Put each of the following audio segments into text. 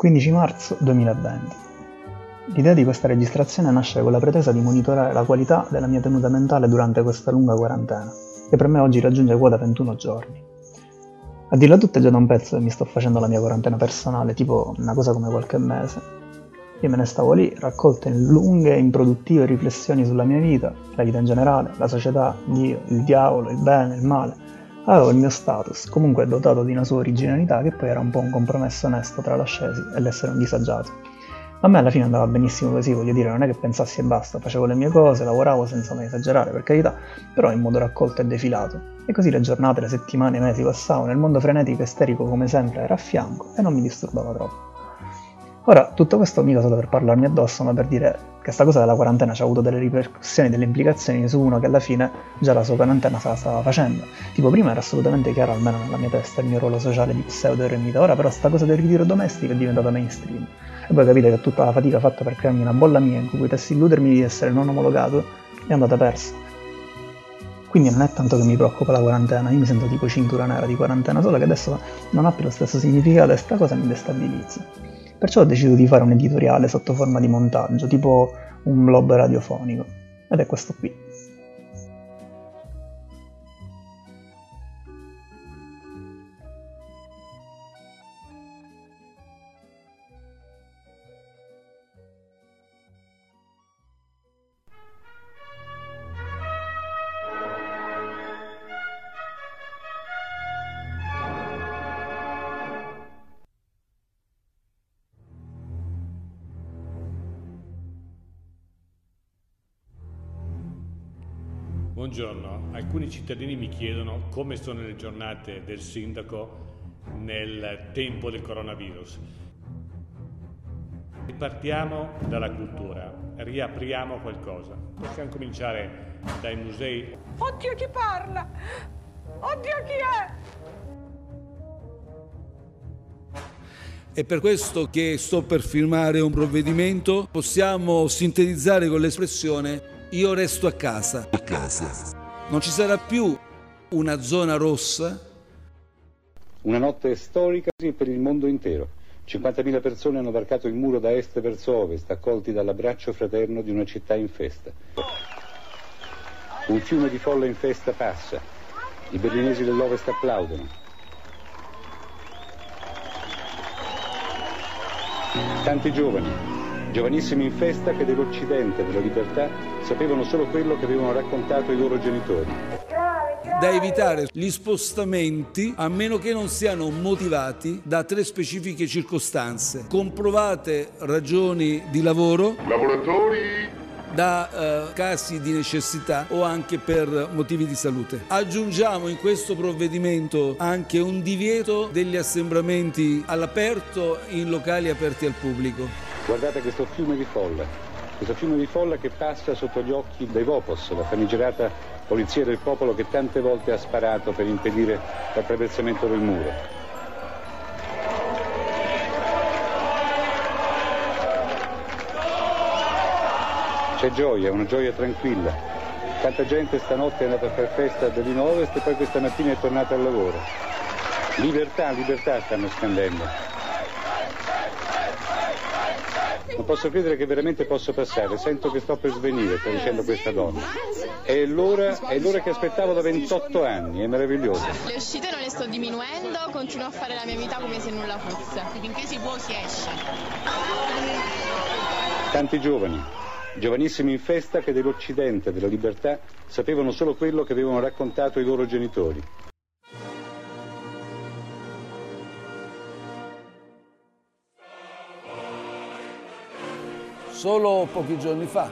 15 marzo 2020. L'idea di questa registrazione nasce con la pretesa di monitorare la qualità della mia tenuta mentale durante questa lunga quarantena, che per me oggi raggiunge quota 21 giorni. A dirla tutta è già da un pezzo che mi sto facendo la mia quarantena personale, tipo una cosa come qualche mese. Io me ne stavo lì, raccolta in lunghe e improduttive riflessioni sulla mia vita, la vita in generale, la società, Dio, il diavolo, il bene, il male. Avevo il mio status, comunque dotato di una sua originalità che poi era un po' un compromesso onesto tra l'ascesi e l'essere un disagiato. A me alla fine andava benissimo così, voglio dire, non è che pensassi e basta, facevo le mie cose, lavoravo senza mai esagerare, per carità, però in modo raccolto e defilato. E così le giornate, le settimane, i mesi passavano, il mondo frenetico e isterico come sempre era a fianco e non mi disturbava troppo. Ora, tutto questo mica solo per parlarmi addosso, ma per dire che sta cosa della quarantena ci ha avuto delle ripercussioni, delle implicazioni su uno che alla fine già la sua quarantena se la stava facendo. Tipo, prima era assolutamente chiaro, almeno nella mia testa, il mio ruolo sociale di pseudo-eremita, ora però sta cosa del ritiro domestico è diventata mainstream. E poi capite che tutta la fatica fatta per crearmi una bolla mia in cui potessi illudermi di essere non omologato è andata persa. Quindi non è tanto che mi preoccupa la quarantena, io mi sento tipo cintura nera di quarantena, solo che adesso non ha più lo stesso significato e sta cosa mi destabilizza. Perciò ho deciso di fare un editoriale sotto forma di montaggio, tipo un blog radiofonico. Ed è questo qui. Buongiorno, alcuni cittadini mi chiedono come sono le giornate del sindaco nel tempo del coronavirus. Ripartiamo dalla cultura, riapriamo qualcosa. Possiamo cominciare dai musei. Oddio chi parla! Oddio chi è? È per questo che sto per firmare un provvedimento, possiamo sintetizzare con l'espressione io resto a casa. A casa. Non ci sarà più una zona rossa. Una notte storica per il mondo intero. 50.000 persone hanno varcato il muro da est verso ovest, accolti dall'abbraccio fraterno di una città in festa. Un fiume di folla in festa passa. I berlinesi dell'ovest applaudono. Tanti giovani, giovanissimi in festa che dell'Occidente, della libertà, sapevano solo quello che avevano raccontato i loro genitori. Da evitare gli spostamenti a meno che non siano motivati da tre specifiche circostanze. Comprovate ragioni di lavoro. Lavoratori da eh, casi di necessità o anche per motivi di salute. Aggiungiamo in questo provvedimento anche un divieto degli assembramenti all'aperto in locali aperti al pubblico. Guardate questo fiume di folla, questo fiume di folla che passa sotto gli occhi dei Vopos, la famigerata polizia del popolo che tante volte ha sparato per impedire l'attraversamento del muro. C'è gioia, una gioia tranquilla. Tanta gente stanotte è andata a fare festa a Berlino Ovest e poi questa mattina è tornata al lavoro. Libertà, libertà stanno scandendo. Non posso credere che veramente posso passare, sento che sto per svenire, sta dicendo questa donna. È l'ora, è l'ora che aspettavo da 28 anni, è meraviglioso. Le uscite non le sto diminuendo, continuo a fare la mia vita come se nulla fosse. Finché si può si esce. Tanti giovani, giovanissimi in festa che dell'Occidente, della libertà, sapevano solo quello che avevano raccontato i loro genitori. Solo pochi giorni fa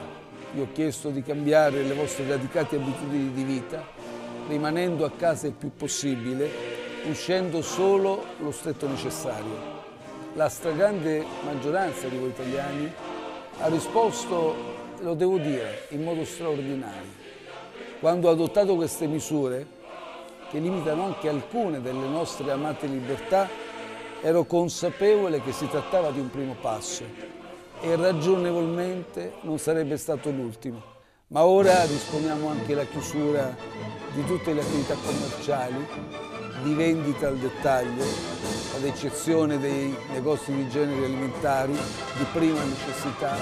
vi ho chiesto di cambiare le vostre radicate abitudini di vita, rimanendo a casa il più possibile, uscendo solo lo stretto necessario. La stragrande maggioranza di voi italiani ha risposto, lo devo dire, in modo straordinario. Quando ha adottato queste misure, che limitano anche alcune delle nostre amate libertà, ero consapevole che si trattava di un primo passo e ragionevolmente non sarebbe stato l'ultimo. Ma ora disponiamo anche la chiusura di tutte le attività commerciali di vendita al dettaglio, ad eccezione dei negozi di generi alimentari di prima necessità,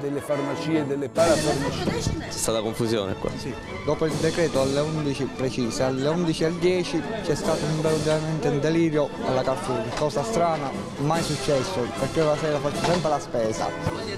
delle farmacie e delle parafarmacie. C'è stata confusione qua. Sì. Dopo il decreto alle 11 precise, alle 11 al 10 c'è stato un veramente un delirio alla Carrefour, cosa strana, mai successo, perché io la sera faccio sempre la spesa.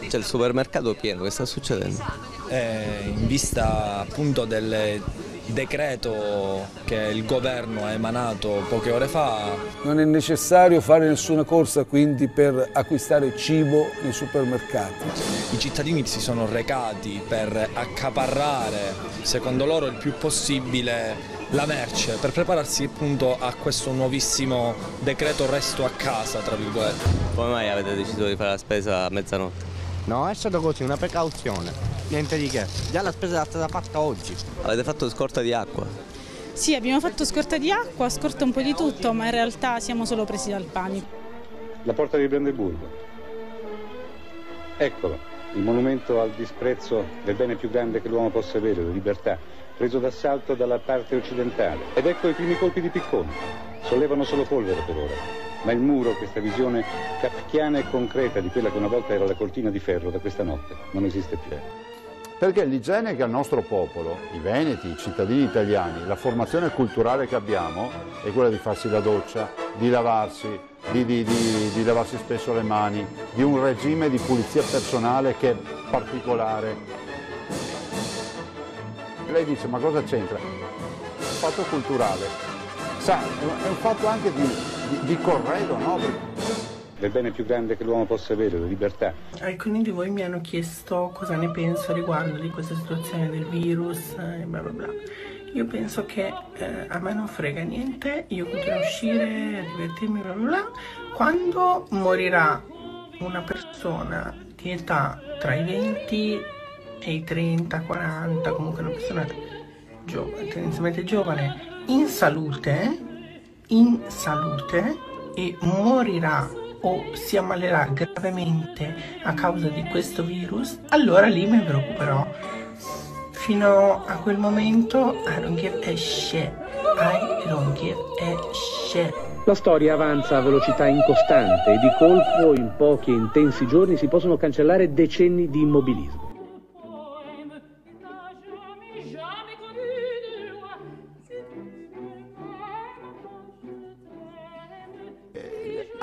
C'è il supermercato pieno, che sta succedendo? Eh, in vista appunto del decreto che il governo ha emanato poche ore fa. Non è necessario fare nessuna corsa quindi per acquistare cibo nei supermercati. I cittadini si sono recati per accaparrare, secondo loro il più possibile, la merce per prepararsi appunto a questo nuovissimo decreto resto a casa, tra virgolette. Come mai avete deciso di fare la spesa a mezzanotte? No, è stato così, una precauzione, niente di che. Già la spesa è stata fatta oggi. Avete fatto scorta di acqua? Sì, abbiamo fatto scorta di acqua, scorta un po' di tutto, ma in realtà siamo solo presi dal panico. La porta di Brandeburgo. Eccolo, il monumento al disprezzo del bene più grande che l'uomo possa avere, la libertà, preso d'assalto dalla parte occidentale. Ed ecco i primi colpi di piccone. Sollevano solo polvere per ora ma il muro, questa visione kafkiana e concreta di quella che una volta era la cortina di ferro, da questa notte non esiste più. Perché l'igiene che ha il nostro popolo, i veneti, i cittadini italiani, la formazione culturale che abbiamo è quella di farsi la doccia, di lavarsi, di, di, di, di lavarsi spesso le mani, di un regime di pulizia personale che è particolare. Lei dice ma cosa c'entra? Fatto culturale. Sa, è un fatto anche di corredo, no? Del bene più grande che l'uomo possa avere, la libertà. Alcuni di voi mi hanno chiesto cosa ne penso riguardo di questa situazione del virus e bla bla bla. Io penso che eh, a me non frega niente, io continuo a uscire, a divertirmi, bla bla bla. Quando morirà una persona di età tra i 20 e i 30, 40, comunque una persona giovane, tendenzialmente giovane, in salute, in salute e morirà o si ammalerà gravemente a causa di questo virus, allora lì mi preoccuperò. Fino a quel momento I don't give a shit. I don't give a shit. La storia avanza a velocità incostante e di colpo in pochi intensi giorni si possono cancellare decenni di immobilismo.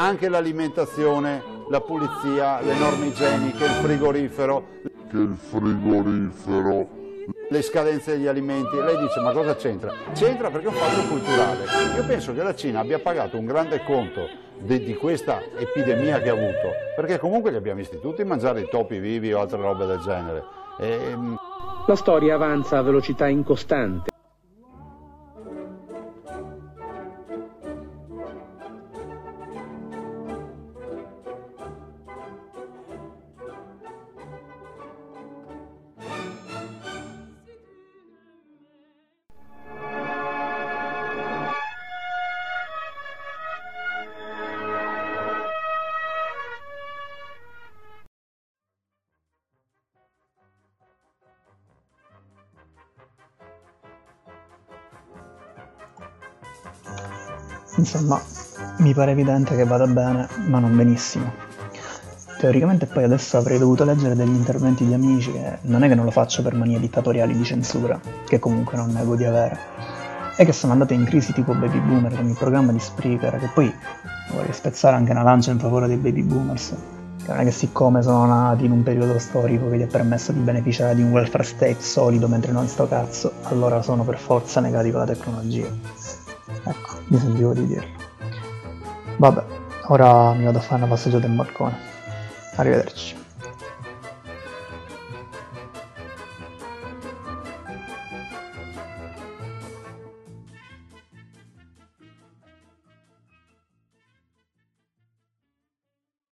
Anche l'alimentazione, la pulizia, le norme igieniche, il frigorifero. Che il frigorifero. Le scadenze degli alimenti. Lei dice ma cosa c'entra? C'entra perché è un fatto culturale. Io penso che la Cina abbia pagato un grande conto di, di questa epidemia che ha avuto, perché comunque li abbiamo visti tutti mangiare i topi vivi o altre robe del genere. E... Ehm, la storia avanza a velocità incostante. Insomma, mi pare evidente che vada bene, ma non benissimo. Teoricamente poi adesso avrei dovuto leggere degli interventi di amici che non è che non lo faccio per manie dittatoriali di censura, che comunque non nego di avere, e che sono andate in crisi tipo Baby Boomer con il programma di Spreaker, che poi vorrei spezzare anche una lancia in favore dei Baby Boomers, che non è che siccome sono nati in un periodo storico che gli ha permesso di beneficiare di un welfare state solido mentre non sto cazzo, allora sono per forza negati con la tecnologia. Mi sentivo di dirlo. Vabbè, ora mi vado a fare una passeggiata in balcone. Arrivederci.